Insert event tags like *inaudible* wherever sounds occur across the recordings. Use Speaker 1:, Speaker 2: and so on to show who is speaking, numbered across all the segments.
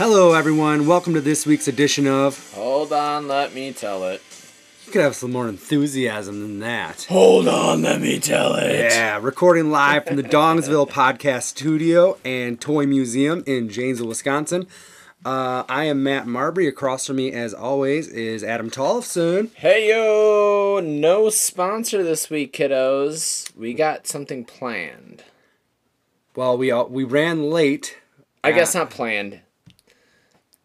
Speaker 1: Hello, everyone. Welcome to this week's edition of.
Speaker 2: Hold on, let me tell it.
Speaker 1: You could have some more enthusiasm than that.
Speaker 2: Hold on, let me tell it.
Speaker 1: Yeah, recording live from the *laughs* Dongsville Podcast Studio and Toy Museum in Janesville, Wisconsin. Uh, I am Matt Marbury. Across from me, as always, is Adam Tollefson.
Speaker 2: Hey yo, no sponsor this week, kiddos. We got something planned.
Speaker 1: Well, we all, we ran late.
Speaker 2: I guess not planned.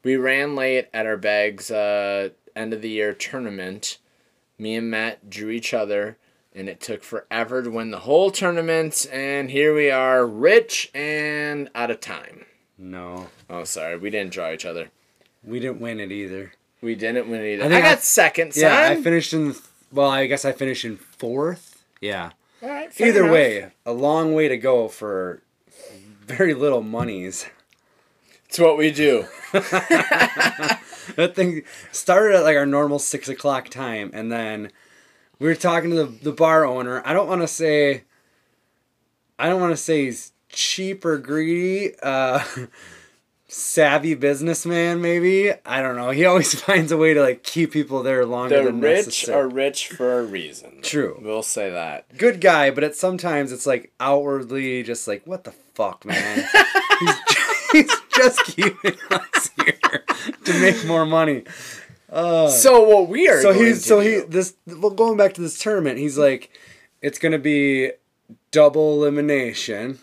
Speaker 2: We ran late at our bags uh, end of the year tournament. Me and Matt drew each other, and it took forever to win the whole tournament. And here we are, rich and out of time.
Speaker 1: No,
Speaker 2: Oh, sorry, we didn't draw each other.
Speaker 1: we didn't win it either.
Speaker 2: We didn't win it either.
Speaker 1: I
Speaker 2: I, got
Speaker 1: I-
Speaker 2: second, son.
Speaker 1: Yeah, I finished in. th- Well, I guess I finished in fourth. Yeah.
Speaker 2: All right,
Speaker 1: Either
Speaker 2: enough.
Speaker 1: way, a long way to go for very little monies.
Speaker 2: it's what we do. *laughs* *laughs*
Speaker 1: That thing started at like our normal six o'clock time, and then we were talking to the, the bar owner. I don't want to say, I don't want to say he's cheap or greedy. Uh, *laughs* savvy businessman, maybe. I don't know. He always *laughs* finds a way to like keep people there longer
Speaker 2: The
Speaker 1: than
Speaker 2: rich
Speaker 1: necessary.
Speaker 2: are rich for a reason.
Speaker 1: True.
Speaker 2: We'll say that.
Speaker 1: good guy, but at sometimes it's like outwardly just like, what the fuck, man? He's, just keeping us here to make more money.
Speaker 2: Uh, so what we are
Speaker 1: So he's so he this well going back to this tournament, he's like, it's gonna be double elimination.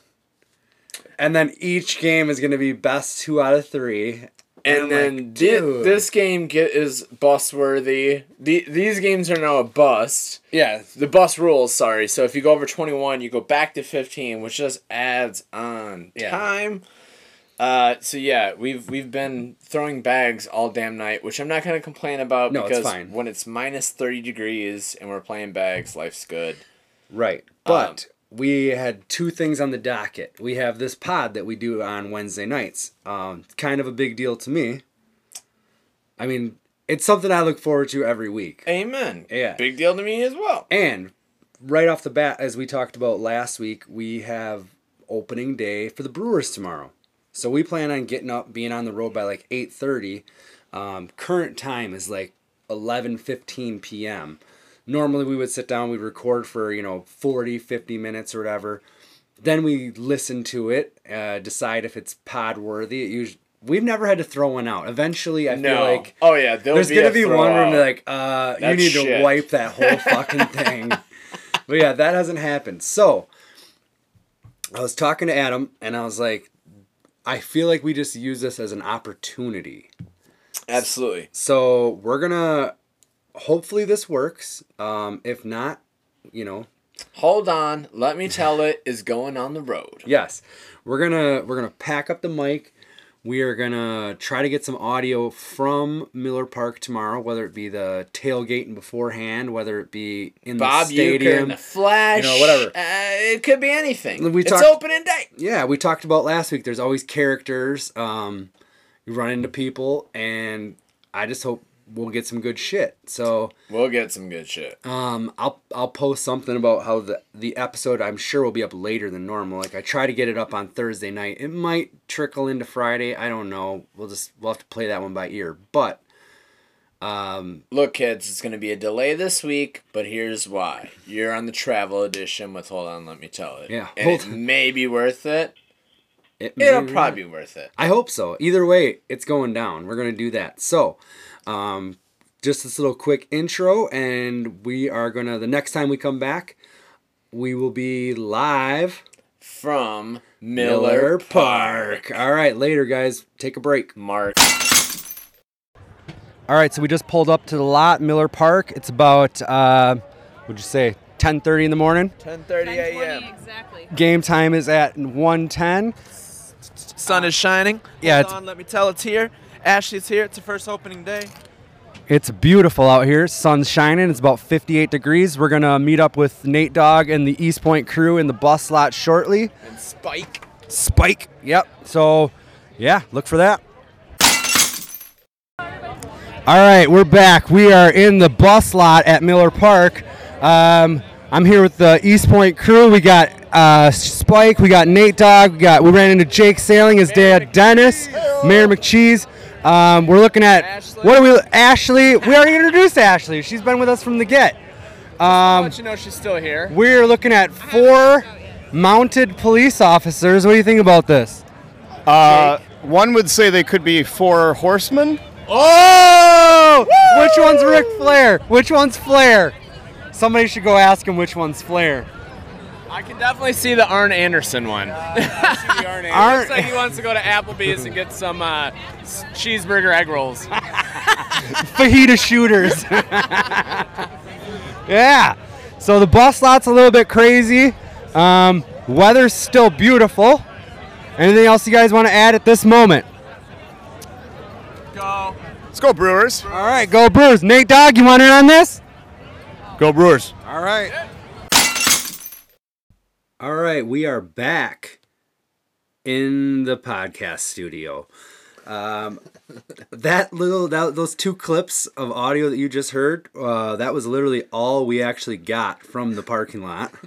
Speaker 1: And then each game is gonna be best two out of three.
Speaker 2: and
Speaker 1: I'm
Speaker 2: then
Speaker 1: like, dude.
Speaker 2: this game get is bus worthy. The, these games are now a bust.
Speaker 1: Yeah.
Speaker 2: The bus rules, sorry. So if you go over 21, you go back to 15, which just adds on
Speaker 1: Yeah.
Speaker 2: time. Uh, so yeah, we've we've been throwing bags all damn night, which I'm not gonna complain about
Speaker 1: No, it's
Speaker 2: because
Speaker 1: fine.
Speaker 2: when it's minus 30 degrees and we're playing bags, life's good.
Speaker 1: Right. But we had two things on the docket. We have this pod that we do on Wednesday nights. Um, kind of a big deal to me. I mean, it's something I look forward to every week.
Speaker 2: Amen.
Speaker 1: Yeah.
Speaker 2: Big deal to me as well.
Speaker 1: And right off the bat, as we talked about last week, we have opening day for the Brewers tomorrow. So we plan on getting up, being on the road by like eight thirty. Um, current time is like eleven fifteen p.m. Normally we would sit down, we'd record for you know 40, 50 minutes or whatever. Then we listen to it, uh, decide if it's pod worthy. It usually we've never had to throw one out. Eventually, I
Speaker 2: No.
Speaker 1: feel like
Speaker 2: oh yeah,
Speaker 1: there's gonna be one where like, uh, you need to wipe that whole fucking *laughs* thing. but yeah, that hasn't happened. So I was talking to Adam, and I was like, I feel like we just use this as an opportunity.
Speaker 2: Absolutely.
Speaker 1: So we're gonna. Hopefully this works. Um, if not, you know,
Speaker 2: Hold on, let me tell it is going on the road.
Speaker 1: yes, we're gonna we're gonna pack up the mic. We are gonna try to get some audio from Miller Park tomorrow, whether it be the tailgating beforehand, whether it be in
Speaker 2: Bob
Speaker 1: the
Speaker 2: Uecker
Speaker 1: stadium.
Speaker 2: in the Flash,
Speaker 1: you know, whatever.
Speaker 2: Uh, it could be anything.
Speaker 1: We
Speaker 2: it's
Speaker 1: talked-
Speaker 2: opening day.
Speaker 1: yeah, we talked about last week. There's always characters. Um, you run into people, and I just hope we'll get some good shit. So
Speaker 2: We'll get some good shit.
Speaker 1: um, I'll I'll post something about how the the episode I'm sure will be up later than normal. Like I try to get it up on Thursday night. It might trickle into Friday. I don't know. We'll just we'll have to play that one by ear. But um,
Speaker 2: Look, kids, it's going to be a delay this week, but here's why. You're on the travel edition with Hold On, Let Me Tell It.
Speaker 1: Yeah,
Speaker 2: And it may be worth it.
Speaker 1: it
Speaker 2: It'll probably be worth it.
Speaker 1: I hope so. Either way, it's going down. We're gonna do that. So, um, just this little quick intro, and we are gonna. The next time we come back, we will be live
Speaker 2: From Miller, Park.
Speaker 1: All right, later, guys. Take a break.
Speaker 2: Mark.
Speaker 1: All right, so we just pulled up to the lot, Miller Park. It's about, uh, would you say, 10:30 in the morning.
Speaker 2: 10.30
Speaker 3: 10:20 exactly.
Speaker 1: Game time is at 1:10.
Speaker 4: Sun is shining.
Speaker 1: Yeah,
Speaker 4: Hold
Speaker 1: it's-
Speaker 4: on, let me tell it's here. Ashley's here. It's the first opening day.
Speaker 1: It's beautiful out here. Sun's shining. It's about 58 degrees. We're gonna meet up with Nate Dogg and the East Point crew in the bus lot shortly.
Speaker 4: And Spike.
Speaker 1: Spike. Yep. So, yeah, look for that. All right, we're back. We are in the bus lot at Miller Park. Um, I'm here with the East Point crew. We got uh, Spike, we got Nate Dog, we got we ran into Jake Sailing, his dad Dennis, Mayor McCheese. Um, we're looking at
Speaker 2: Ashley.
Speaker 1: what are we? Ashley, we already introduced Ashley. She's been with us from the get.
Speaker 2: I'll let you know she's still here.
Speaker 1: We're looking at four mounted police officers. What do you think about this?
Speaker 3: Uh, one would say they could be four horsemen.
Speaker 1: Oh! Which one's Ric Flair? Which one's Flair? Somebody should go ask him which one's Flair.
Speaker 2: I can definitely see the Arn Anderson one. *laughs*
Speaker 1: Arn-
Speaker 2: Looks like he wants to go to Applebee's and get some uh, cheeseburger egg rolls. *laughs*
Speaker 1: fajita shooters. *laughs* yeah. So the bus lot's a little bit crazy. Um, weather's still beautiful. Anything else you guys want to add at this moment?
Speaker 2: Go.
Speaker 3: Let's go Brewers.
Speaker 1: All right, go Brewers. Nate Dog, you want in on this?
Speaker 3: Go Brewers.
Speaker 1: All right. All right, we are back in the podcast studio. Um, *laughs* that little that, those two clips of audio that you just heard, uh, that was literally all we actually got from the parking lot. *laughs*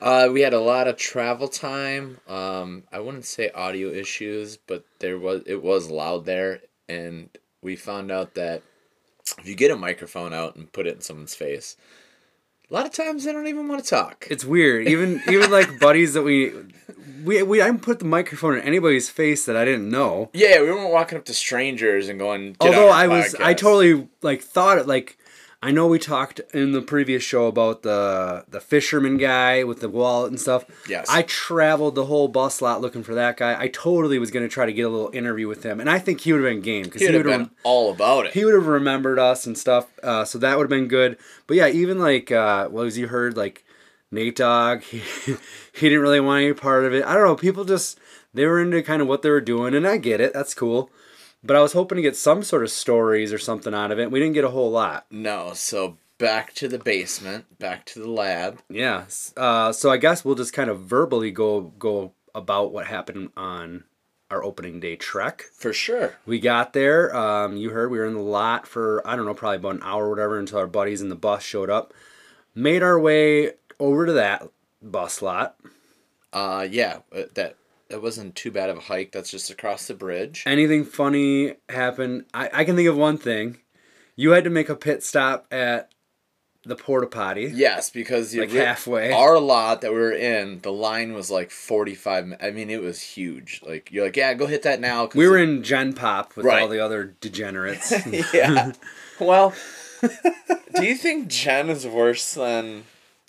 Speaker 2: Uh, we had a lot of travel time. Um, I wouldn't say audio issues, but there was it was loud there, and we found out that if you get a microphone out and put it in someone's face, a lot of times they don't even want to talk.
Speaker 1: It's weird. Even even like *laughs* buddies that we we we I didn't put the microphone in anybody's face that I didn't know.
Speaker 2: yeah, we weren't walking up to strangers and going. "Get
Speaker 1: Although I was I totally like thought it like I know we talked in the previous show about the the fisherman guy with the wallet and stuff.
Speaker 2: Yes.
Speaker 1: I traveled the whole bus lot looking for that guy. I totally was gonna try to get a little interview with him, and I think he would have been game because
Speaker 2: have
Speaker 1: would have
Speaker 2: been all about it.
Speaker 1: he would have remembered us and stuff. Uh, so that would have been good. But yeah, even like uh, what was you heard like Nate Dogg, *laughs* he, he didn't really want any part of it. I don't know. People just they were into kind of what they were doing, and I get it. That's cool. But I was hoping to get some sort of stories or something out of it. We didn't get a whole lot.
Speaker 2: no, so back to the basement, back to the lab.
Speaker 1: Yeah. Uh, so I guess we'll just kind of verbally go go about what happened on our opening day trek.
Speaker 2: For sure.
Speaker 1: We got there. Um, you heard we were in the lot for I don't know, probably about an hour or whatever until our buddies in the bus showed up. Made our way over to that bus lot.
Speaker 2: Uh, yeah, uh, that that wasn't too bad of a hike. That's just across the bridge.
Speaker 1: Anything funny happened? I, I can think of one thing. You had to make a pit stop at the porta potty.
Speaker 2: Yes, because
Speaker 1: Like
Speaker 2: re-
Speaker 1: halfway.
Speaker 2: Our lot that we were in, the line was like forty five. I mean, it was huge. Like you're like, yeah, go hit that now.
Speaker 1: We were
Speaker 2: it-
Speaker 1: in Gen Pop with
Speaker 2: Right.
Speaker 1: all the other degenerates. *laughs*
Speaker 2: yeah. *laughs* well, *laughs* do you think Gen is worse than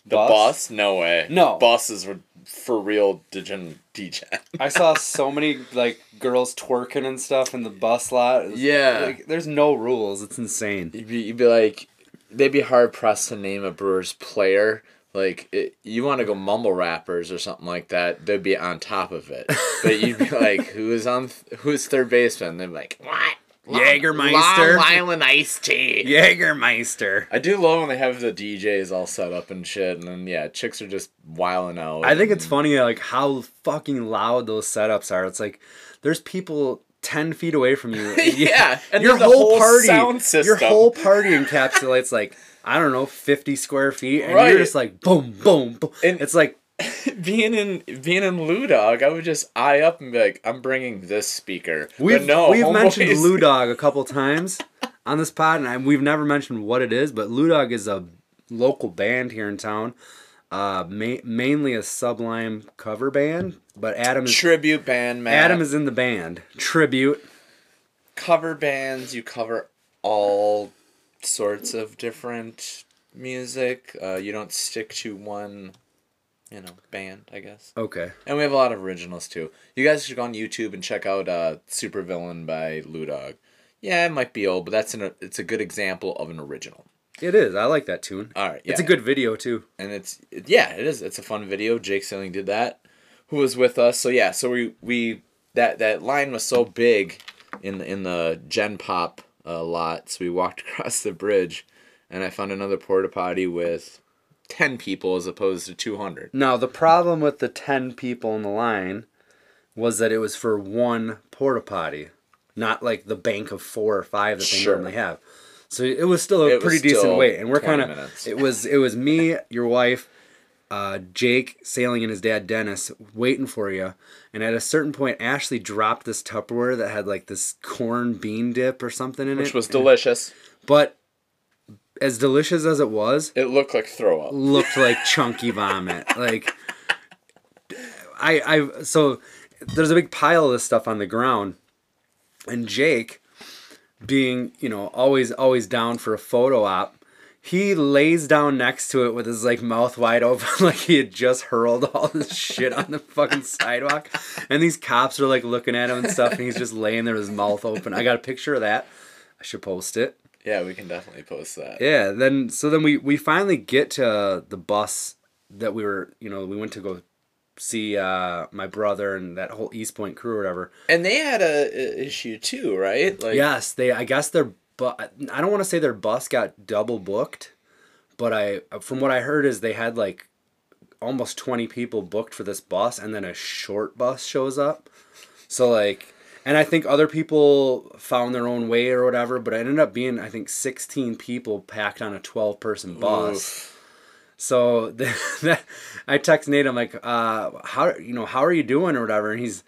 Speaker 2: the
Speaker 1: Bus?
Speaker 2: bus? No way.
Speaker 1: No.
Speaker 2: buses were for real degen degen.
Speaker 1: I saw *laughs* so many like girls twerking and stuff in the bus lot. Was-
Speaker 2: Yeah.
Speaker 1: like, there's no rules. It's insane.
Speaker 2: You'd be, you'd be like, they'd be hard pressed to name a Brewers player. Like it, you want to go mumble rappers or something like that, they'd be on top of it. *laughs* But you'd be like, who's on? Who's third baseman? They'd be like, what?
Speaker 1: Jägermeister.
Speaker 2: Long Island iced tea. *laughs*
Speaker 1: Jägermeister.
Speaker 2: I do love when they have the DJs all set up and shit, and then yeah, chicks are just wiling out.
Speaker 1: I think it's funny like how fucking loud those setups are. It's like there's people ten feet away from you. *laughs*
Speaker 2: Yeah, and
Speaker 1: your
Speaker 2: the
Speaker 1: whole,
Speaker 2: whole
Speaker 1: party,
Speaker 2: sound
Speaker 1: your whole party encapsulates like I don't know, fifty square feet, and
Speaker 2: Right.
Speaker 1: you're just like boom, boom, boom.
Speaker 2: And-
Speaker 1: it's like *laughs*
Speaker 2: being in being in Lou Dog, I would just eye up and be like, I'm bringing this speaker.
Speaker 1: we've
Speaker 2: but no,
Speaker 1: we've mentioned
Speaker 2: homeboys-
Speaker 1: Lou *laughs* Dog a couple times on this pod, and I, we've never mentioned what it is. But Lou Dog is a local band here in town. Uh, ma- mainly a Sublime cover band, but Adam is
Speaker 2: tribute band, man.
Speaker 1: Adam is in the band. Tribute.
Speaker 2: cover bands. You cover all sorts of different music. Uh, you don't stick to one, you know, band. I guess.
Speaker 1: Okay.
Speaker 2: And we have a lot of originals too. You guys should go on YouTube and check out uh, "Super Villain" by Lou Dog. Yeah, it might be old, but that's an it's a good example of an original.
Speaker 1: It is. I like that tune.
Speaker 2: All right, yeah.
Speaker 1: It's a good video too.
Speaker 2: and it's it- yeah, it is. It's a fun video. Jake Sailing did that. Who was with us? So yeah, so we we that that line was so big in the in the Gen Pop uh, lot. So we walked *laughs* across the bridge, and I found another porta potty with ten people as opposed to two hundred.
Speaker 1: Now the problem with the ten people in the line was that it was for one porta potty, not like the bank of four or five that they
Speaker 2: Sure.
Speaker 1: normally have. So it was still a
Speaker 2: It
Speaker 1: pretty decent wait, and we're kind of it was it was me, your wife, uh, Jake sailing and his dad Dennis waiting for you. And at a certain point, Ashley dropped this Tupperware that had like this corn bean dip or something in
Speaker 2: Which
Speaker 1: it.
Speaker 2: Which was delicious.
Speaker 1: but as delicious as it was,
Speaker 2: It looked like throw up.
Speaker 1: looked like chunky vomit. *laughs* Like I I so there's a big pile of this stuff on the ground and Jake being, you know, always always down for a photo op, he lays down next to it with his like mouth wide open *laughs* like he had just hurled all this shit on the fucking sidewalk. And these cops are like looking at him and stuff and he's just laying there with his mouth open. I got a picture of that. I should post it.
Speaker 2: Yeah, we can definitely post that.
Speaker 1: Yeah, then so then we we finally get to the bus that we were, you know, we went to go see uh my brother and that whole East Point crew or whatever.
Speaker 2: And they had a, a issue too, right? Like
Speaker 1: yes, they I guess their but I don't want to say their bus got double booked, but I from what I heard is they had like almost 20 people booked for this bus and then a short bus shows up. So like and I think other people found their own way or whatever, but it ended up being I think 16 people packed on a 12 person bus.
Speaker 2: Oof.
Speaker 1: So *laughs* the, I text Nate. I'm like, uh, how you know how are you doing or whatever, and he's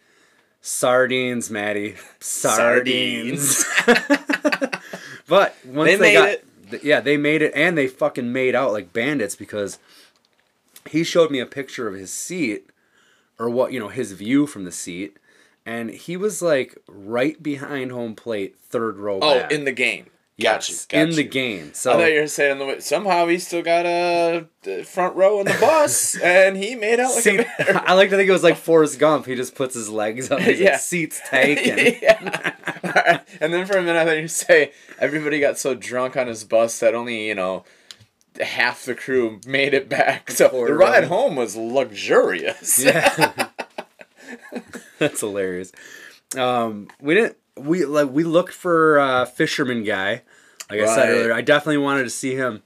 Speaker 1: sardines, Maddie, sardines. *laughs* but once
Speaker 2: They
Speaker 1: they, got,
Speaker 2: it.
Speaker 1: yeah, they made it, and they fucking made out like bandits because he showed me a picture of his seat, or what you know his view from the seat, and he was like right behind home plate, third row.
Speaker 2: Oh,
Speaker 1: back.
Speaker 2: in the game.
Speaker 1: yes,
Speaker 2: Gotcha. gotcha.
Speaker 1: in the game.
Speaker 2: I thought you were saying the way, somehow he still got a front row in the bus *laughs* and he made out like
Speaker 1: Seat,
Speaker 2: a bear. *laughs*
Speaker 1: I like to think it was like Forrest Gump. He just puts his legs up.
Speaker 2: Yeah.
Speaker 1: like, seats *laughs* taken.
Speaker 2: yeah. Alright. And then for a minute, I thought you say everybody got so drunk on his bus that only you know half the crew made it back. So
Speaker 1: Poor
Speaker 2: the ride home was luxurious.
Speaker 1: Yeah, *laughs* that's hilarious. Um, we didn't. We like we looked for uh, fisherman guy. Like I said earlier, I definitely wanted to see him.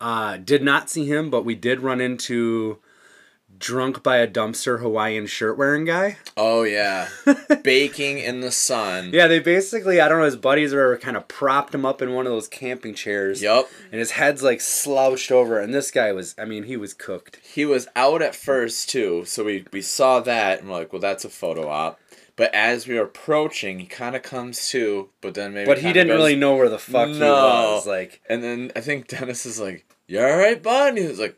Speaker 1: Uh, did not see him, but we did run into drunk by a dumpster Hawaiian shirt wearing guy.
Speaker 2: Oh yeah, *laughs* baking in the sun.
Speaker 1: Yeah, they basically I don't know his buddies are kind of propped him up in one of those camping chairs.
Speaker 2: Yup.
Speaker 1: and his head's like slouched over and this guy was i mean he was cooked
Speaker 2: He was out at first too, so we we saw that and we're like, well, that's a photo op. But as we were approaching, he kind of comes to, but then maybe.
Speaker 1: but he didn't
Speaker 2: goes-
Speaker 1: really know where the fuck he
Speaker 2: No.
Speaker 1: was like
Speaker 2: And then I think Dennis is like, "You're all right, bud?" And he was like,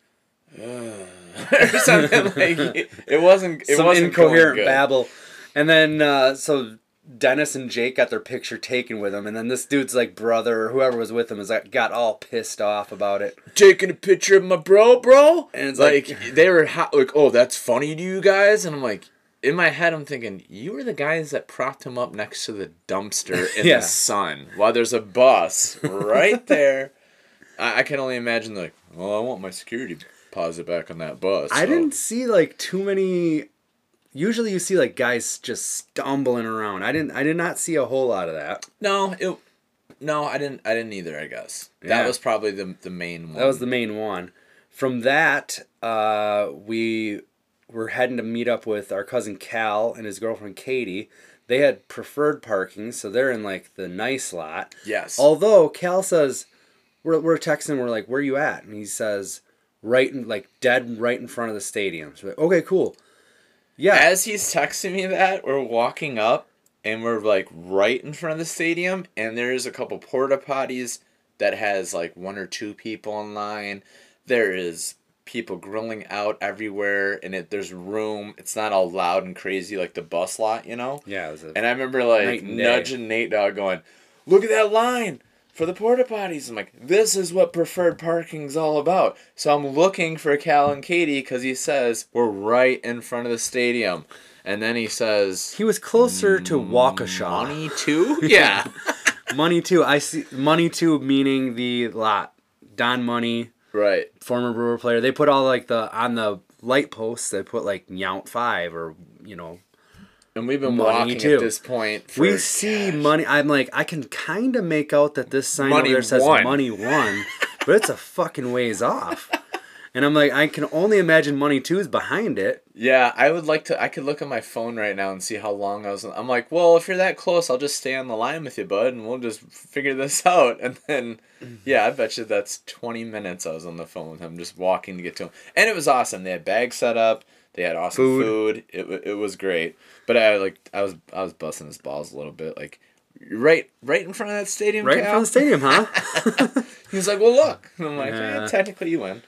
Speaker 2: "Uh," *laughs* or something *laughs* like. It wasn't. It
Speaker 1: some
Speaker 2: wasn't
Speaker 1: incoherent babble and then uh, so dennis and jake got their picture taken with him and then this dude's like brother or whoever was with him is like got all pissed off about it
Speaker 2: Taking a picture of my bro, bro,
Speaker 1: And it's
Speaker 2: like,
Speaker 1: like-
Speaker 2: they were ha- like, "Oh, that's funny to you guys," and I'm like. In my head, I'm thinking, you were the guys that propped him up next to the dumpster in *laughs*
Speaker 1: Yeah.
Speaker 2: the sun while there's a bus right there. I, I can only imagine, like, well, I want my security deposit back on that bus.
Speaker 1: i
Speaker 2: so-
Speaker 1: didn't see like too many usually you see like guys just stumbling around i didn't i did not see a whole lot of that
Speaker 2: No, it. No, I didn't. I didn't either. I guess
Speaker 1: Yeah.
Speaker 2: that was probably the the main one.
Speaker 1: That was the main one. From that, uh, we were heading to meet up with our cousin Cal and his girlfriend Katie. They had preferred parking, so they're in like the nice lot.
Speaker 2: yes.
Speaker 1: Although Cal says, we're, we're texting, we're like, where are you at? And he says, right in, like dead right in front of the stadium. So like, okay, cool. Yeah.
Speaker 2: As he's texting me that, we're walking up and we're like right in front of the stadium, and there's a couple porta potties that has like one or two people in line. There is people grilling out everywhere, and it there's room. It's not all loud and crazy like the bus lot, you know.
Speaker 1: yeah, it was a,
Speaker 2: And I remember like nudging Nate Dog going, Look at that line for the porta potties. I'm like, this is what preferred parking's all about. So I'm looking for Cal and Katie because he says we're right in front of the stadium. And then he says
Speaker 1: he was closer to mm, Waukesha.
Speaker 2: Money too? *laughs* Yeah. *laughs*
Speaker 1: Money too. I see money too, meaning the lot. Don Money,
Speaker 2: right.
Speaker 1: former Brewer player. They put all like the on the light posts. They put like Yount Five or you know.
Speaker 2: And we've been
Speaker 1: Money
Speaker 2: walking
Speaker 1: too.
Speaker 2: at this point. For
Speaker 1: we see money. I'm like I can kind of make out that this sign
Speaker 2: Money
Speaker 1: over there says
Speaker 2: one.
Speaker 1: money one, but it's a *laughs* fucking ways off. And I'm like, I can only imagine Money Two is behind it.
Speaker 2: Yeah, I would like to. I could look at my phone right now and see how long I was. I'm like, well, if you're that close, I'll just stay on the line with you, bud, and we'll just figure this *laughs* out. And then, mm-hmm. yeah, I bet you that's 20 minutes I was on the phone with him, just walking to get to him. And it was awesome. They had bags set up. They had awesome
Speaker 1: Food.
Speaker 2: food. It, it was great. But I like I was I was busting his balls a little bit, like right right in front of that stadium.
Speaker 1: Right in front of the stadium, huh? *laughs*
Speaker 2: He was like, well, look. And I'm like,
Speaker 1: Yeah.
Speaker 2: eh, technically you win.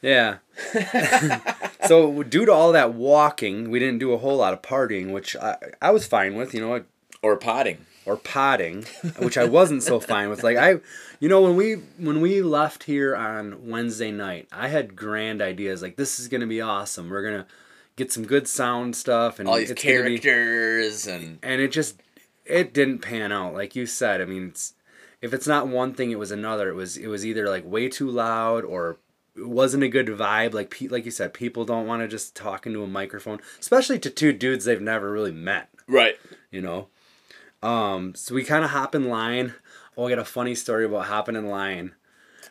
Speaker 1: Yeah. *laughs* so due to all that walking, we didn't do a whole lot of partying, which I, I was fine with, you know,
Speaker 2: Or potting.
Speaker 1: or potting, which I wasn't so fine with. Like I, you know, when we when we left here on Wednesday night, I had grand ideas. Like this is gonna be awesome. We're gonna get some good sound stuff and
Speaker 2: All these
Speaker 1: gonna be-
Speaker 2: characters and
Speaker 1: and it just it didn't pan out like you said. I mean it's, if it's not one thing it was another. It was it was either like way too loud or it wasn't a good vibe. Like pe- like you said people don't want to just talk into a microphone especially to two dudes they've never really met
Speaker 2: right.
Speaker 1: you know? Um so we kind of hop in line. Oh i got a funny story about hopping in line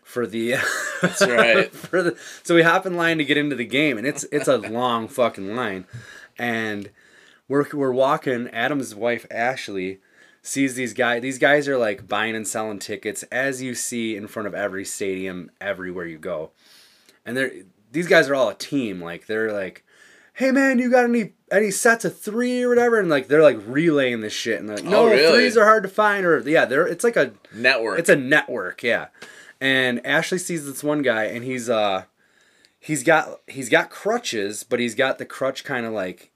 Speaker 1: for the *laughs*
Speaker 2: That's right.
Speaker 1: for the so we hop in line to get into the game and it's it's a long fucking line and we're we're walking adam's wife ashley sees these guys these guys are like buying and selling tickets as you see in front of every stadium everywhere you go and they're these guys are all a team like they're like hey man you got any any sets of three or whatever and like they're like relaying this shit and they're like oh, no
Speaker 2: Oh, really?
Speaker 1: threes are hard to find or yeah they're it's like a
Speaker 2: Network.
Speaker 1: it's a network, yeah. And Ashley sees this one guy, and he's uh, he's got he's got crutches, but he's got the crutch kind of like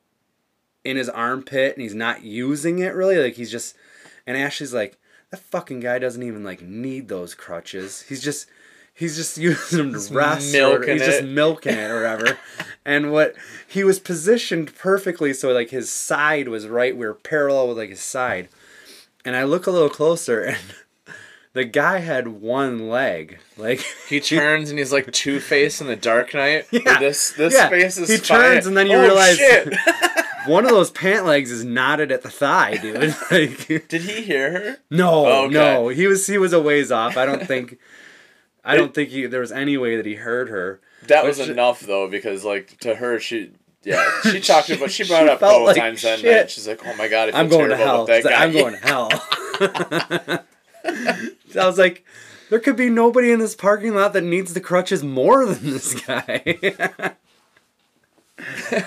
Speaker 1: in his armpit, and he's not using it really. Like he's just, and Ashley's like, that fucking guy doesn't even like need those crutches. He's just. He's just *laughs* using them to rest. or-
Speaker 2: milking
Speaker 1: he's just
Speaker 2: it.
Speaker 1: milking it or whatever. *laughs* and what he was positioned perfectly so like his side was right. We were parallel with like his side. And I look a little closer *laughs* and the guy had one leg. Like *laughs*
Speaker 2: He turns and he's like Two Face in the Dark Knight. *laughs*
Speaker 1: Yeah.
Speaker 2: This this
Speaker 1: Yeah.
Speaker 2: face is
Speaker 1: He
Speaker 2: fine.
Speaker 1: turns and then you
Speaker 2: oh,
Speaker 1: realize-
Speaker 2: Shit. *laughs*
Speaker 1: one of those pant legs is knotted at the thigh, dude. like
Speaker 2: Did he hear her?
Speaker 1: no,
Speaker 2: Oh, okay.
Speaker 1: no, he was he was a ways off. I don't think I don't think he, there was any way that he heard her.
Speaker 2: That was
Speaker 1: Which-
Speaker 2: enough though, because like to her, she yeah, she talked about she brought
Speaker 1: She
Speaker 2: up a couple
Speaker 1: like
Speaker 2: times that night. She's like, oh my god, I
Speaker 1: I'm going to hell.
Speaker 2: about that guy.
Speaker 1: I'm going to hell. I was like, there could be nobody in this parking lot that needs the crutches more than this guy.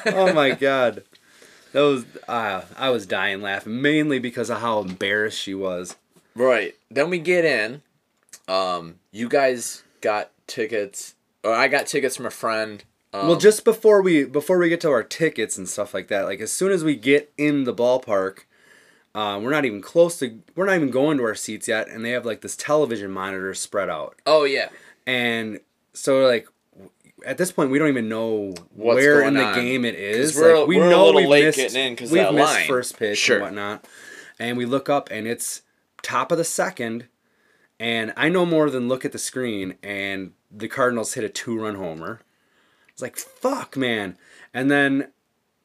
Speaker 1: oh my god. That was uh, I was dying laughing mainly because of how embarrassed she was.
Speaker 2: Right. Then we get in. Um, you guys got tickets, or I got tickets from a friend. Um,
Speaker 1: well, just before we before we get to our tickets and stuff like that, like as soon as we get in the ballpark, uh, we're not even close to we're not even going to our seats yet, and they have like this television monitor spread out,
Speaker 2: oh yeah,
Speaker 1: and so like at this point we don't even know
Speaker 2: What's
Speaker 1: where in the
Speaker 2: on.
Speaker 1: game it is.
Speaker 2: we're-
Speaker 1: like, we know
Speaker 2: little
Speaker 1: we've
Speaker 2: late
Speaker 1: missed,
Speaker 2: getting in 'cause
Speaker 1: we've missed
Speaker 2: line.
Speaker 1: first pitch
Speaker 2: Sure.
Speaker 1: and whatnot, and we look up and it's top of the second, and I no more than look at the screen, and the Cardinals hit a two run homer. It's like fuck, man, and then.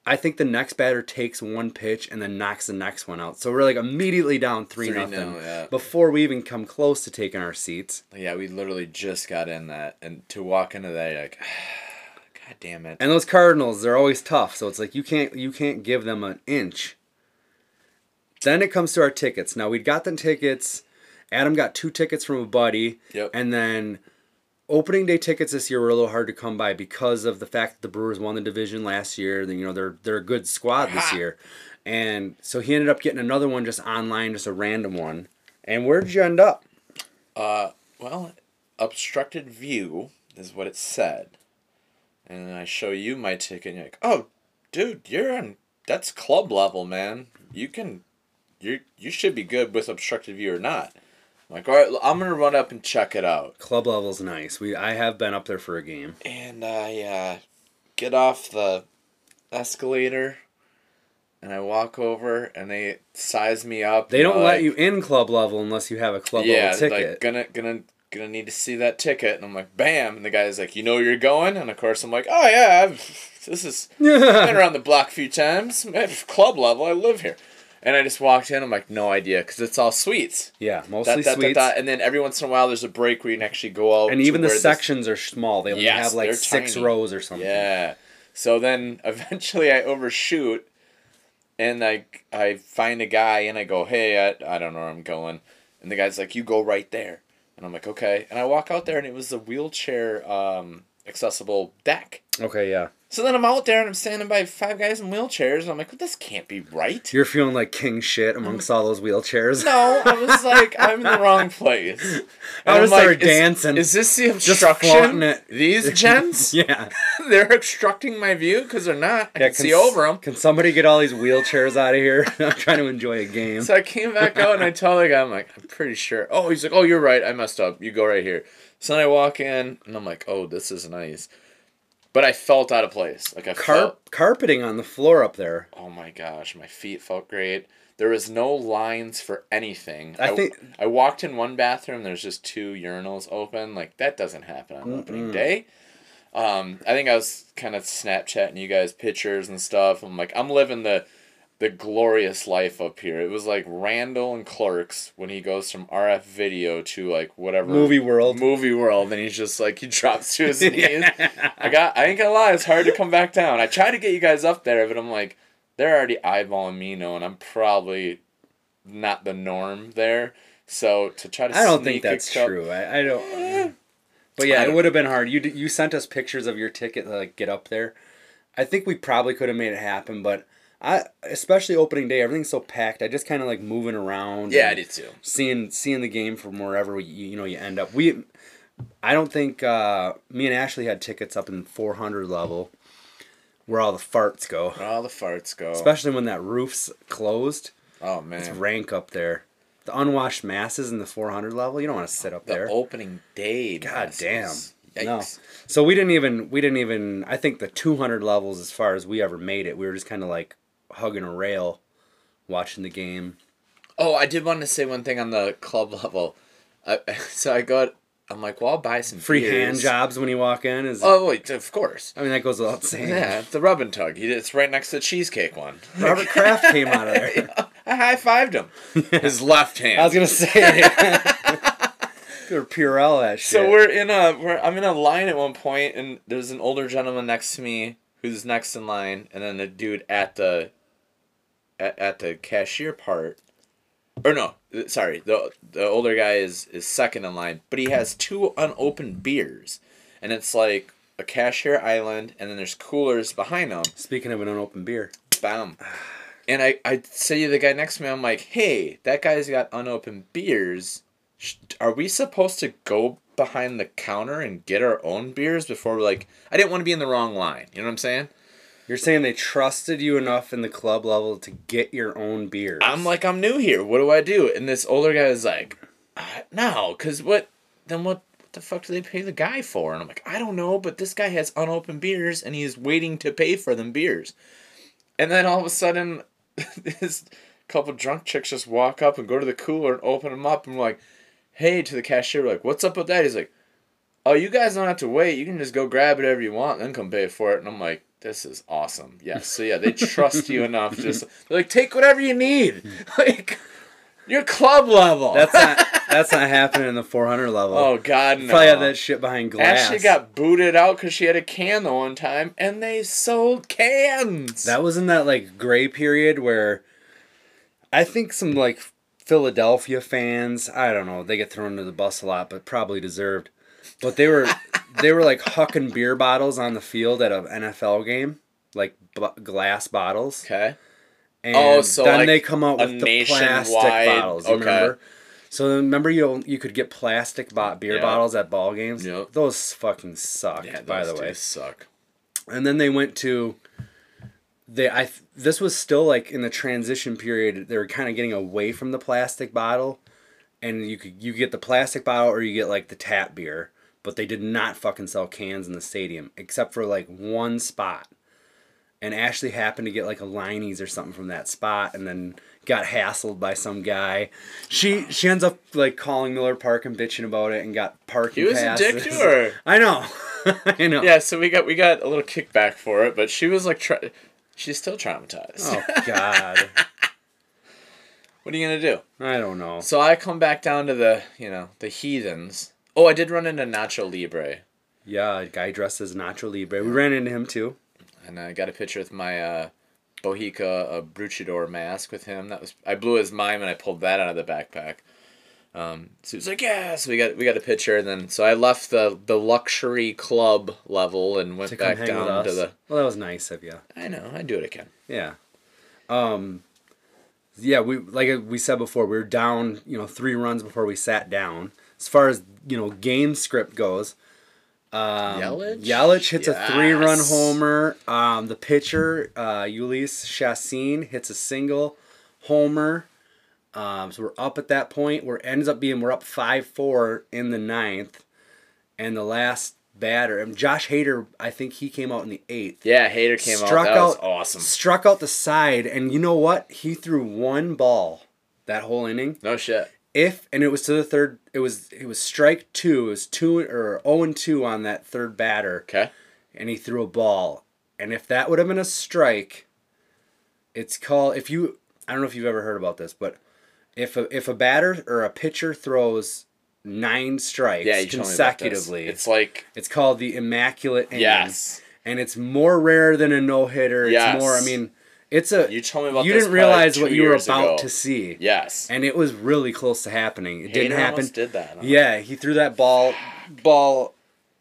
Speaker 1: I think the next batter takes one pitch and then knocks the next one out. So we're like immediately down three,
Speaker 2: Three
Speaker 1: nothing
Speaker 2: nil, yeah.
Speaker 1: before we even come close to taking our seats.
Speaker 2: yeah. We literally just got in that, and to walk into that, you're like, *sighs* god damn it.
Speaker 1: And those Cardinals, they're always tough. So it's like you can't you can't give them an inch. Then it comes to our tickets. Now we'd got the tickets. Adam got two tickets from a buddy.
Speaker 2: Yep.
Speaker 1: And then opening day tickets this year were a little hard to come by because of the fact that the Brewers won the division last year. Then you know, they're they're a good squad this
Speaker 2: Ha!
Speaker 1: year. And so he ended up getting another one just online, just a random one. And where did you end up?
Speaker 2: Uh, well, obstructed view is what it said. And then I show you my ticket, and you're like, oh, dude, you're on, that's club level, man. You can, you you should be good with obstructed view or not. I'm like, all right, I'm gonna run up and check it out.
Speaker 1: Club level's nice. We I have been up there for a game.
Speaker 2: And I uh, get off the escalator, and I walk over, and they size me up.
Speaker 1: They don't
Speaker 2: know,
Speaker 1: let you in club level unless you have a club
Speaker 2: yeah,
Speaker 1: level ticket.
Speaker 2: like gonna gonna gonna need to see that ticket, and I'm like, bam, and the guy's like, you know where you're going, and of course I'm like, oh yeah, I've, this is *laughs* been around the block a few times, club level, I live here, And I just walked in. I'm like, no idea, because it's all suites.
Speaker 1: Yeah, mostly
Speaker 2: dot, dot,
Speaker 1: sweets.
Speaker 2: dot. And then every once in a while, there's a break where you can actually go out.
Speaker 1: and even the
Speaker 2: where this-
Speaker 1: sections are small. They only
Speaker 2: Yes,
Speaker 1: have like six
Speaker 2: tiny.
Speaker 1: rows or something.
Speaker 2: Yeah. So then *laughs* eventually I overshoot and I I find a guy and I go, "Hey, I, I don't know where I'm going." And the guy's like, "You go right there." And I'm like, "Okay." And I walk out there and it was a wheelchair um accessible deck.
Speaker 1: Okay, yeah.
Speaker 2: So then I'm out there and I'm standing by five guys in wheelchairs and I'm like, well, "This can't be right."
Speaker 1: You're feeling like king shit amongst all those wheelchairs.
Speaker 2: no, I was *laughs* like, I'm in the wrong place.
Speaker 1: I
Speaker 2: And
Speaker 1: was
Speaker 2: I'm
Speaker 1: started
Speaker 2: is-
Speaker 1: dancing.
Speaker 2: Is, this the
Speaker 1: Just
Speaker 2: obstruction? These *laughs* gents?
Speaker 1: yeah. *laughs*
Speaker 2: they're obstructing my view because they're not. I
Speaker 1: yeah
Speaker 2: can see
Speaker 1: s-
Speaker 2: over them.
Speaker 1: Can somebody get all these wheelchairs out of here? I'm trying to enjoy a game.
Speaker 2: So I came back out and I tell the guy, I'm like, I'm pretty sure. Oh, he's like, oh, you're right. I messed up. You go right here. So then I walk in and I'm like, oh, this is nice. But I felt out of place. Like I
Speaker 1: Car-
Speaker 2: felt,
Speaker 1: carpeting on the floor up there.
Speaker 2: oh my gosh, my feet felt great. There was no lines for anything.
Speaker 1: I think-
Speaker 2: I walked in one bathroom. There's just two urinals open. Like that doesn't happen on opening day. Um, I think I was kind of Snapchatting you guys pictures and stuff. I'm like, I'm living the the glorious life up here. It was like Randall and Clerks when he goes from RF video to like whatever
Speaker 1: Movie world.
Speaker 2: movie world, and he's just like he *laughs* drops to his *laughs* knees. I got I ain't gonna lie, it's hard to come back down. I tried to get you guys up there, but I'm like, they're already eyeballing me, knowing I'm probably not the norm there. So to try to
Speaker 1: I don't think that's
Speaker 2: cup-
Speaker 1: true. I, I don't. Eh. But yeah, it would have been hard. You you sent us pictures of your ticket to like get up there. I think we probably could have made it happen, but I especially opening day, everything's so packed. I just kind of like moving around.
Speaker 2: Yeah, I did too.
Speaker 1: Seeing seeing the game from wherever you, you know you end up. We, I don't think uh, me and Ashley had tickets up in 400 level, where all the farts go.
Speaker 2: Where all the farts go.
Speaker 1: Especially when that roof's closed.
Speaker 2: oh man, It's
Speaker 1: rank up there. The unwashed masses in the 400 level. You don't want to sit up
Speaker 2: The
Speaker 1: there.
Speaker 2: opening day.
Speaker 1: God
Speaker 2: masses.
Speaker 1: damn. No. So we didn't even we didn't even I think the 200 levels as far as we ever made it. We were just kind of like hugging a rail watching the game.
Speaker 2: Oh, I did want to say one thing on the club level. I, *laughs* so I got. I'm like, well, I'll buy some
Speaker 1: Free
Speaker 2: beers.
Speaker 1: hand jobs when you walk in is
Speaker 2: Oh wait, of course.
Speaker 1: I mean that goes without saying.
Speaker 2: Yeah, the rub and tug. It's right next to the cheesecake one. *laughs*
Speaker 1: Robert Kraft came out of *laughs* there.
Speaker 2: I high fived him. His left hand.
Speaker 1: I was gonna say Good Purell that shit.
Speaker 2: So we're in a we're I'm in a line at one point and there's an older gentleman next to me who's next in line and then the dude at the at, at the cashier part or no sorry the the older guy is is second in line but he has two unopened beers and it's like a cashier island and then there's coolers behind them
Speaker 1: Speaking of an unopened beer.
Speaker 2: bam and I I say to the guy next to me I'm like hey that guy's got unopened beers are we supposed to go behind the counter and get our own beers before like I didn't want to be in the wrong line. You know what I'm saying?
Speaker 1: You're saying they trusted you enough in the club level to get your own beers.
Speaker 2: I'm like I'm new here. What do I do? And this older guy is like, no, cause what? Then what? What the fuck do they pay the guy for? And I'm like, I don't know, but this guy has unopened beers and he is waiting to pay for them beers. And then all of a sudden, *laughs* this couple drunk chicks just walk up and go to the cooler and open them up. And we're like, hey, to the cashier, like, what's up with that? He's like, oh, you guys don't have to wait. You can just go grab whatever you want and then come pay for it. And I'm like, this is awesome. Yes. So yeah, they trust you enough. Just they're like, take whatever you need. *laughs* Like, you're club level.
Speaker 1: That's *laughs* not that's not happening in the 400 level.
Speaker 2: oh God, no.
Speaker 1: Probably have that shit behind glass.
Speaker 2: Ashley got booted out because she had a can the one time, and they sold cans.
Speaker 1: That was in that like gray period where I think some like Philadelphia fans, I don't know, they get thrown under the bus a lot, but probably deserved. But they were *laughs* they were like hucking beer bottles on the field at an NFL game, like b- glass bottles.
Speaker 2: okay.
Speaker 1: And
Speaker 2: Oh, so
Speaker 1: then
Speaker 2: like
Speaker 1: they come out with the plastic bottles.
Speaker 2: Okay.
Speaker 1: remember? So remember you you could get plastic bot beer
Speaker 2: Yeah.
Speaker 1: bottles at ball games.
Speaker 2: Yep.
Speaker 1: Those fucking sucked.
Speaker 2: Yeah,
Speaker 1: by the way,
Speaker 2: suck.
Speaker 1: and then they went to they I this was still like in the transition period they were kind of getting away from the plastic bottle and you could you get the plastic bottle or you get like the tap beer but they did not fucking sell cans in the stadium except for like one spot and Ashley happened to get like a Leinie's or something from that spot and then got hassled by some guy. She she ends up like calling Miller Park and bitching about it and got parking
Speaker 2: He was a dick to her. *laughs*
Speaker 1: I know. *laughs* I know.
Speaker 2: Yeah, so we got we got a little kickback for it, but she was like, tra- she's still traumatized.
Speaker 1: Oh *laughs* God.
Speaker 2: What are you gonna do?
Speaker 1: I don't know.
Speaker 2: So I come back down to the, you know, the heathens. Oh, I did run into Nacho Libre,
Speaker 1: Yeah, a guy dressed as Nacho Libre. We ran into him too.
Speaker 2: and I got a picture with my uh, Bohica uh, Bruchador mask with him. That was I blew his mime and I pulled that out of the backpack. Um, so he was like, yeah. So we got we got a picture, and then so I left the the luxury club level and went back down to the.
Speaker 1: Well, that was nice of you.
Speaker 2: I know I'd do it again.
Speaker 1: Yeah. Um yeah, we like we said before, we were down, you know, three runs before we sat down. As far as, you know, game script goes, um,
Speaker 2: Yelich?
Speaker 1: Yelich hits a three-run homer. Um, the pitcher, uh, Jhoulys Chacín, hits a single homer. Um, so we're up at that point. We're ends up being we're up five four in the ninth, and the last batter, and Josh Hader, I think he came out in the eighth
Speaker 2: Yeah, Hader came
Speaker 1: struck
Speaker 2: out. That was
Speaker 1: out
Speaker 2: awesome.
Speaker 1: Struck out the side, and you know what? He threw one ball that whole inning.
Speaker 2: No shit.
Speaker 1: If and it was to the third. It was it was strike two. It was two or zero and two on that third batter,
Speaker 2: Okay.
Speaker 1: and he threw a ball. And if that would have been a strike, it's called. If you, I don't know if you've ever heard about this, but if a if a batter or a pitcher throws nine strikes
Speaker 2: Yeah, you told me about this.
Speaker 1: consecutively,
Speaker 2: It's like
Speaker 1: it's called the immaculate inning
Speaker 2: yes.
Speaker 1: and it's more rare than a no hitter.
Speaker 2: Yes.
Speaker 1: It's more. I mean, it's a.
Speaker 2: You told me about
Speaker 1: You didn't realize what you were about
Speaker 2: ago.
Speaker 1: to see,
Speaker 2: Yes.
Speaker 1: and it was really close to happening. It didn't
Speaker 2: Hader
Speaker 1: happen.
Speaker 2: did that. huh?
Speaker 1: Yeah, he threw that ball, ball,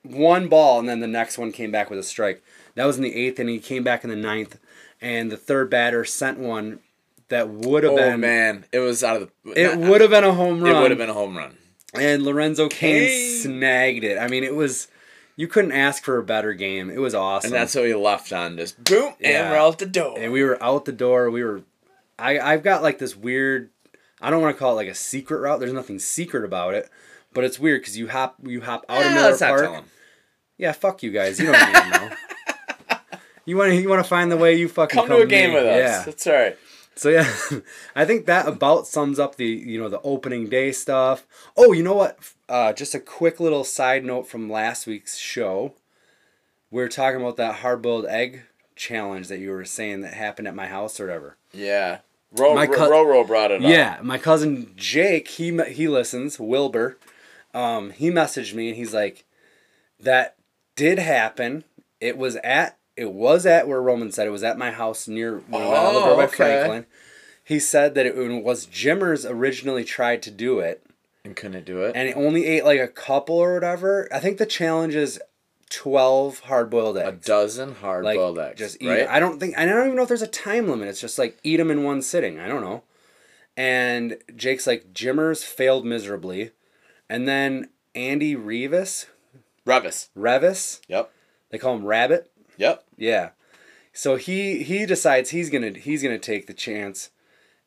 Speaker 1: one ball, and then the next one came back with a strike. That was in the eighth, and he came back in the ninth, and the third batter sent one that would have
Speaker 2: Oh
Speaker 1: been.
Speaker 2: Oh man, it was out of the.
Speaker 1: It would have been a home run.
Speaker 2: It would have been a home run.
Speaker 1: And Lorenzo Cain
Speaker 2: Cain.
Speaker 1: snagged it. I mean, it was. You couldn't ask for a better game. It was awesome.
Speaker 2: And that's what he left on. Just boom,
Speaker 1: Yeah.
Speaker 2: and we're out the door.
Speaker 1: and we were out the door. We were, I I've got like this weird. I don't want to call it like a secret route. There's nothing secret about it, but it's weird because you hop you hop out of Miller Park.
Speaker 2: tell.
Speaker 1: Yeah, fuck you guys. You don't need to know. *laughs* You want to you want to find the way you fucking
Speaker 2: Come to a game
Speaker 1: me.
Speaker 2: with us.
Speaker 1: Yeah.
Speaker 2: That's all right.
Speaker 1: So yeah, *laughs* I think that about sums up the you know the opening day stuff. Oh, you know what? Uh, just a quick little side note from last week's show. We were talking about that hard boiled egg challenge that you were saying that happened at my house or whatever.
Speaker 2: Yeah. Ro,
Speaker 1: My
Speaker 2: Ro,
Speaker 1: cou-
Speaker 2: Roro brought it up.
Speaker 1: Yeah, my cousin Jake, he he listens. Wilbur, um, he messaged me and he's like, "That did happen. It was at it was at where Roman said it was at my house near when I lived
Speaker 2: Oh,
Speaker 1: over by
Speaker 2: okay.
Speaker 1: Franklin." He said that it was Jimmers originally tried to do it,
Speaker 2: And couldn't do it.
Speaker 1: and he only ate like a couple or whatever. I think the challenge is twelve hard boiled eggs, a
Speaker 2: dozen hard
Speaker 1: like
Speaker 2: boiled eggs.
Speaker 1: just eat.
Speaker 2: right?
Speaker 1: it. I don't think I don't even know if there's a time limit. It's just like eat them in one sitting. I don't know. And Jake's like Jimmers failed miserably, and then Andy Revis,
Speaker 2: Revis.
Speaker 1: Revis,
Speaker 2: Yep.
Speaker 1: they call him Rabbit.
Speaker 2: Yep.
Speaker 1: Yeah. So he he decides he's gonna he's gonna take the chance,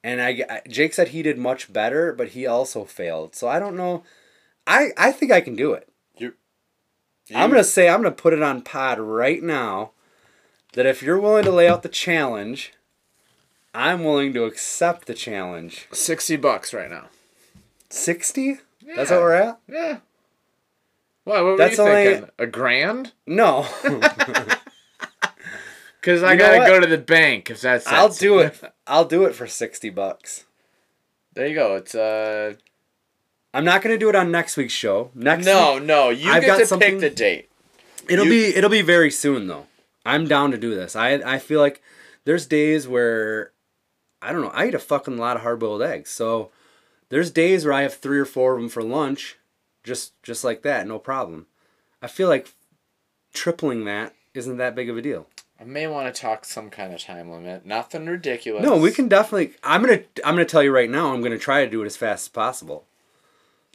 Speaker 1: and I, I Jake said he did much better, but he also failed. So I don't know. I I think I can do it. You. I'm gonna say I'm gonna put it on pod right now. That if you're willing to lay out the challenge, I'm willing to accept the challenge.
Speaker 2: sixty bucks right now.
Speaker 1: Sixty? That's what we're at?
Speaker 2: Yeah. What? What were
Speaker 1: That's
Speaker 2: you
Speaker 1: only-
Speaker 2: thinking? A grand?
Speaker 1: No. *laughs* *laughs*
Speaker 2: Because I
Speaker 1: You
Speaker 2: gotta go to the bank if that's.
Speaker 1: I'll do it. *laughs* I'll do it for sixty bucks.
Speaker 2: There you go. It's uh.
Speaker 1: I'm not gonna do it on next week's show. Next
Speaker 2: No,
Speaker 1: week,
Speaker 2: no. You
Speaker 1: I've
Speaker 2: get
Speaker 1: got
Speaker 2: to
Speaker 1: something-
Speaker 2: pick the date.
Speaker 1: it'll
Speaker 2: you-
Speaker 1: be it'll be very soon though. I'm down to do this. I I feel like there's days where I don't know. I eat a fucking lot of hard boiled eggs. So there's days where I have three or four of them for lunch, just just like that, no problem. I feel like tripling that isn't that big of a deal.
Speaker 2: I may want to talk some kind of time limit. Nothing ridiculous.
Speaker 1: No, we can definitely. I'm gonna I'm gonna tell you right now. I'm gonna try to do it as fast as possible.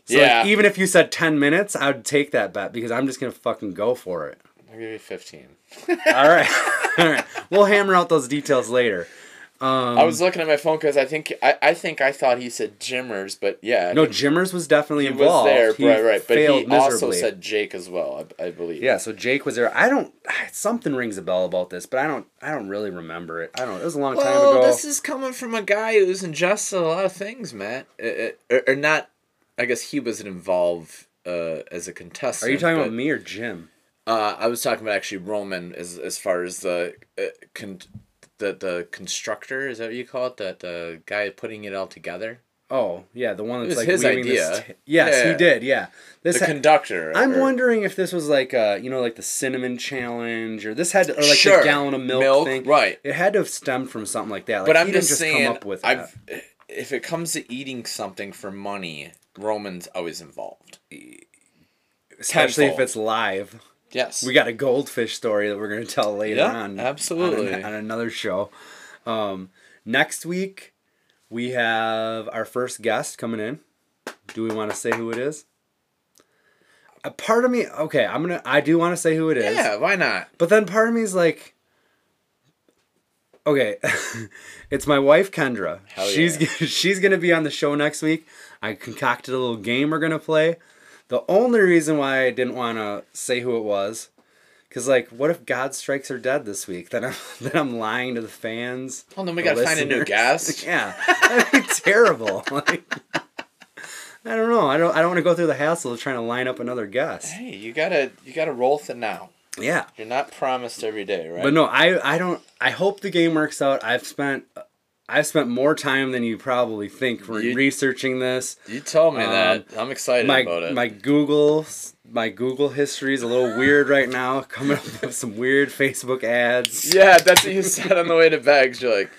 Speaker 1: So like,
Speaker 2: Yeah.
Speaker 1: even if you said ten minutes, I would take that bet because I'm just gonna fucking go for it.
Speaker 2: I'll give you fifteen.
Speaker 1: All right, *laughs* *laughs* all right. We'll hammer out those details later. Um,
Speaker 2: I was looking at my phone because I think I, I think I thought he said Jimmers, but yeah,
Speaker 1: no, Jimmers was definitely
Speaker 2: he was
Speaker 1: involved.
Speaker 2: there,
Speaker 1: He
Speaker 2: right, right. But he
Speaker 1: failed
Speaker 2: also said Jake as well, I, I believe.
Speaker 1: Yeah, so Jake was there. I don't. Something rings a bell about this, but I don't. I don't really remember it. I don't. It was a long time
Speaker 2: Well,
Speaker 1: ago.
Speaker 2: this is coming from a guy who's ingested a lot of things, Matt. Uh, uh, or, or not. I guess he wasn't involved uh, as a contestant.
Speaker 1: Are you talking
Speaker 2: but,
Speaker 1: about me or Jim?
Speaker 2: Uh, I was talking about actually Roman as as far as the uh, con- the the constructor is that what you call it? That the guy putting it all together.
Speaker 1: Oh yeah, the one that's like
Speaker 2: his idea.
Speaker 1: t- yes,
Speaker 2: Yeah.
Speaker 1: he did. Yeah, this.
Speaker 2: The
Speaker 1: ha-
Speaker 2: conductor.
Speaker 1: I'm
Speaker 2: or-
Speaker 1: wondering if this was like uh you know like the cinnamon challenge or this had to, or like
Speaker 2: Sure.
Speaker 1: the gallon of milk,
Speaker 2: Milk,
Speaker 1: thing.
Speaker 2: right.
Speaker 1: It had to have stemmed from something like that. Like,
Speaker 2: but I'm just,
Speaker 1: just
Speaker 2: saying,
Speaker 1: come up with.
Speaker 2: I've if it comes to eating something for money, Roman's always involved.
Speaker 1: especially if it's live.
Speaker 2: Yes.
Speaker 1: We got a goldfish story that we're going to tell later
Speaker 2: Yeah,
Speaker 1: on.
Speaker 2: absolutely.
Speaker 1: On, on another show. Um, next week, we have our first guest coming in. Do we want to say who it is? A part of me, okay, I'm gonna. I do want to say who it is.
Speaker 2: yeah, why not?
Speaker 1: But then part of me is like, okay, *laughs* it's my wife Kendra.
Speaker 2: Hell
Speaker 1: she's
Speaker 2: yeah. *laughs*
Speaker 1: she's gonna be on the show next week. I concocted a little game we're gonna play. The only reason why I didn't want to say who it was, because like, what if God strikes her dead this week? Then I'm *laughs* then I'm lying to the fans.
Speaker 2: Well, then we
Speaker 1: the
Speaker 2: gotta find a new guest. *laughs*
Speaker 1: Yeah, that'd be *laughs* terrible. Like, I don't know. I don't. I don't want to go through the hassle of trying to line up another guest.
Speaker 2: Hey, you gotta you gotta roll with it now.
Speaker 1: Yeah.
Speaker 2: You're not promised every day, right?
Speaker 1: But no, I I don't. I hope the game works out. I've spent I've spent more time than you probably think re-
Speaker 2: You-
Speaker 1: researching this.
Speaker 2: you told me
Speaker 1: Um,
Speaker 2: that. I'm excited
Speaker 1: My
Speaker 2: about it.
Speaker 1: my Google my Google history is a little weird right now. Coming up with some weird Facebook ads.
Speaker 2: yeah, that's what you said on the way to Bags. You're like,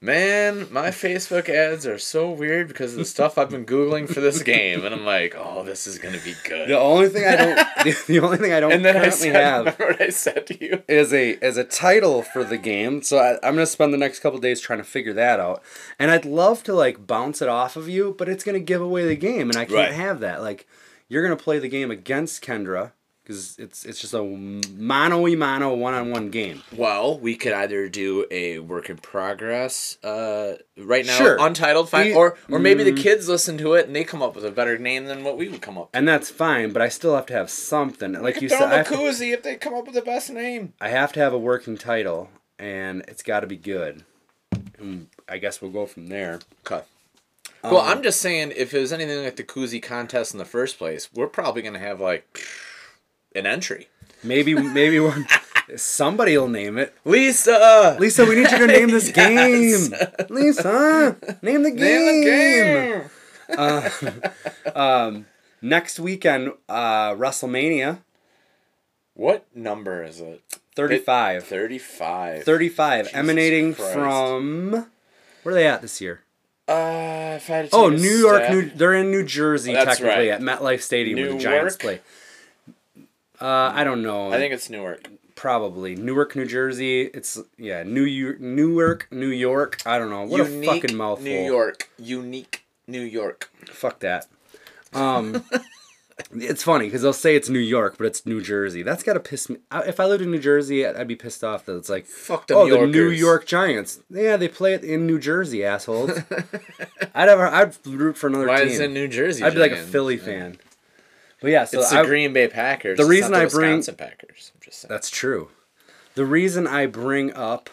Speaker 2: man, my Facebook ads are so weird because of the stuff I've been googling for this game, and I'm like, oh, this is gonna be good.
Speaker 1: The only thing I don't *laughs* the, the only thing I don't
Speaker 2: and then I
Speaker 1: currently
Speaker 2: said,
Speaker 1: have
Speaker 2: remember *laughs* what I said to you?
Speaker 1: is a is a title for the game. So I, I'm gonna spend the next couple days trying to figure that out. And I'd love to like bounce it off of you, but it's gonna give away the game, and I can't
Speaker 2: Right.
Speaker 1: have that. Like you're gonna play the game against Kendra because it's it's just a mano y mano one on one game.
Speaker 2: Well, we could either do a work in progress uh, right now,
Speaker 1: Sure.
Speaker 2: untitled, fine,
Speaker 1: We-
Speaker 2: or or maybe the
Speaker 1: Mm.
Speaker 2: kids listen to it and they come up with a better name than what we would come up. with.
Speaker 1: And that's fine, but I still have to have something. Like you
Speaker 2: Throw
Speaker 1: said, I
Speaker 2: a
Speaker 1: have, to,
Speaker 2: koozie if they come up with the best name.
Speaker 1: I have to have a working title, and it's got to be good. And I guess we'll go from there.
Speaker 2: Okay. well,
Speaker 1: Um,
Speaker 2: I'm just saying, if it was anything like the koozie contest in the first place, we're probably gonna have like an entry.
Speaker 1: Maybe maybe we're, *laughs* somebody will name it.
Speaker 2: Lisa,
Speaker 1: Lisa, we need you to name this *laughs*
Speaker 2: Yes.
Speaker 1: game. Lisa, name the game.
Speaker 2: name the game. *laughs*
Speaker 1: Next weekend, uh, WrestleMania
Speaker 2: What number is it?
Speaker 1: 35.
Speaker 2: Thirty-five.
Speaker 1: 35,
Speaker 2: Jesus
Speaker 1: emanating
Speaker 2: Christ.
Speaker 1: from. Where are they at this year?
Speaker 2: Uh, if I had to
Speaker 1: Oh, New York. New, they're in New Jersey,
Speaker 2: That's
Speaker 1: technically,
Speaker 2: right.
Speaker 1: at MetLife Stadium where the? Giants play. Uh, I don't know.
Speaker 2: I think it's Newark.
Speaker 1: probably Newark, New Jersey. It's yeah, New York, Newark, New York. I don't know. What
Speaker 2: Unique
Speaker 1: a fucking mouthful.
Speaker 2: New York. Unique New York.
Speaker 1: Fuck that. Um, *laughs* it's funny because they'll say it's New York, but it's New Jersey. That's gotta piss me. I- If I lived in New Jersey, I'd I'd be pissed off that it's like,
Speaker 2: Fuck them
Speaker 1: oh, the New York Giants. Yeah, they play it in New Jersey, assholes. *laughs* I'd have, I'd root for another
Speaker 2: Why
Speaker 1: team.
Speaker 2: is it New Jersey?
Speaker 1: I'd be like a Philly fan. But yeah, so
Speaker 2: It's the
Speaker 1: I,
Speaker 2: Green Bay Packers.
Speaker 1: the reason
Speaker 2: the
Speaker 1: I bring-
Speaker 2: Packers. I'm just saying.
Speaker 1: That's true. The reason I bring up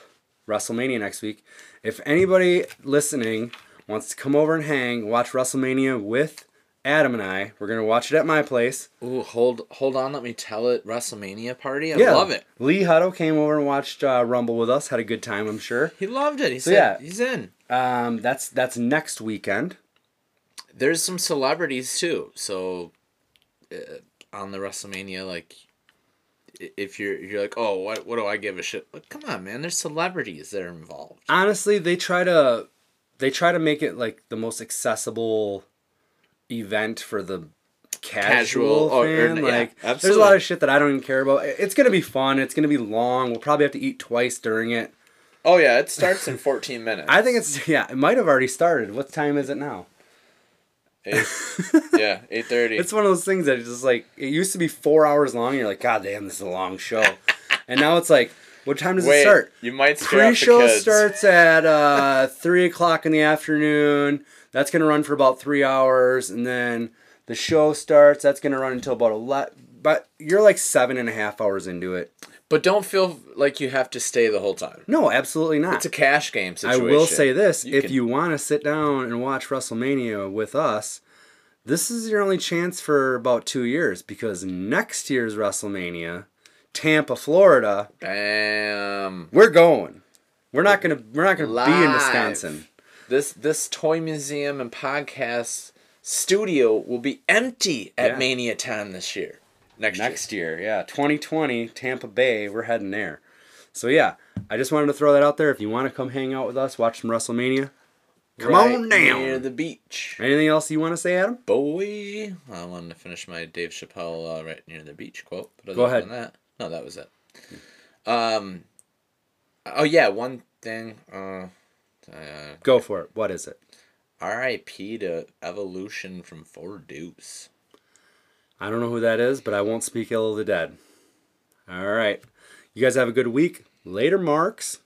Speaker 1: WrestleMania next week, if anybody listening wants to come over and hang, watch WrestleMania with Adam and I, we're gonna watch it at my place.
Speaker 2: Ooh, hold hold on. Let me tell it. WrestleMania party. I love it.
Speaker 1: Lee Hutto came over and watched uh, Rumble with us. Had a good time, I'm sure.
Speaker 2: He loved it. He
Speaker 1: So,
Speaker 2: said
Speaker 1: yeah.
Speaker 2: he's in.
Speaker 1: Um, that's that's next weekend.
Speaker 2: There's some celebrities too. So Uh, on the WrestleMania, like if you're you're like, oh, what what do I give a shit? Like, come on, man. There's celebrities that are involved.
Speaker 1: Honestly, they try to they try to make it like the most accessible event for the casual,
Speaker 2: Casual, oh, or-
Speaker 1: fan.
Speaker 2: yeah,
Speaker 1: like there's a lot of shit that I don't even care about. It's gonna be fun. It's gonna be long. We'll probably have to eat twice during it.
Speaker 2: Oh yeah, it starts in 14 minutes. *laughs*
Speaker 1: I think it's yeah. It might have already started. What time is it now?
Speaker 2: Eight, *laughs* yeah, 8:30.
Speaker 1: It's one of those things that it's just like it used to be four hours long. And you're like, God damn, this is a long show. *laughs* and now it's like, what time does
Speaker 2: Wait,
Speaker 1: it start?
Speaker 2: you might scare
Speaker 1: Pre-show starts at uh, *laughs* three o'clock in the afternoon. That's gonna run for about three hours, and then the show starts. That's gonna run until about eleven. But you're like seven and a half hours into it.
Speaker 2: But don't feel like you have to stay the whole time.
Speaker 1: No, absolutely not.
Speaker 2: It's a cash game situation.
Speaker 1: I will say this:
Speaker 2: You
Speaker 1: if
Speaker 2: can-
Speaker 1: you want to sit down and watch WrestleMania with us, this is your only chance for about two years because next year's WrestleMania, Tampa, Florida,
Speaker 2: Bam.
Speaker 1: we're going. We're not gonna we're not gonna be in Wisconsin.
Speaker 2: This this toy museum and podcast studio will be empty at
Speaker 1: Yeah.
Speaker 2: Mania Time this year. Next,
Speaker 1: Next year, yeah, 2020, Tampa Bay. We're heading there. So yeah, I just wanted to throw that out there. If you want to come hang out with us, watch some WrestleMania. Come
Speaker 2: Right
Speaker 1: on down.
Speaker 2: near the beach.
Speaker 1: Anything else you want to say, Adam?
Speaker 2: Boy, I wanted to finish my Dave Chappelle uh, right near the beach quote. But other
Speaker 1: Go ahead.
Speaker 2: Than that, no, that was it. Um. Oh yeah, one thing. Uh, uh,
Speaker 1: Go for it. What is it?
Speaker 2: R.I.P. to Evolution from Four Deuce.
Speaker 1: I don't know who that is, but I won't speak ill of the dead. All right. You guys have a good week. Later, Marks.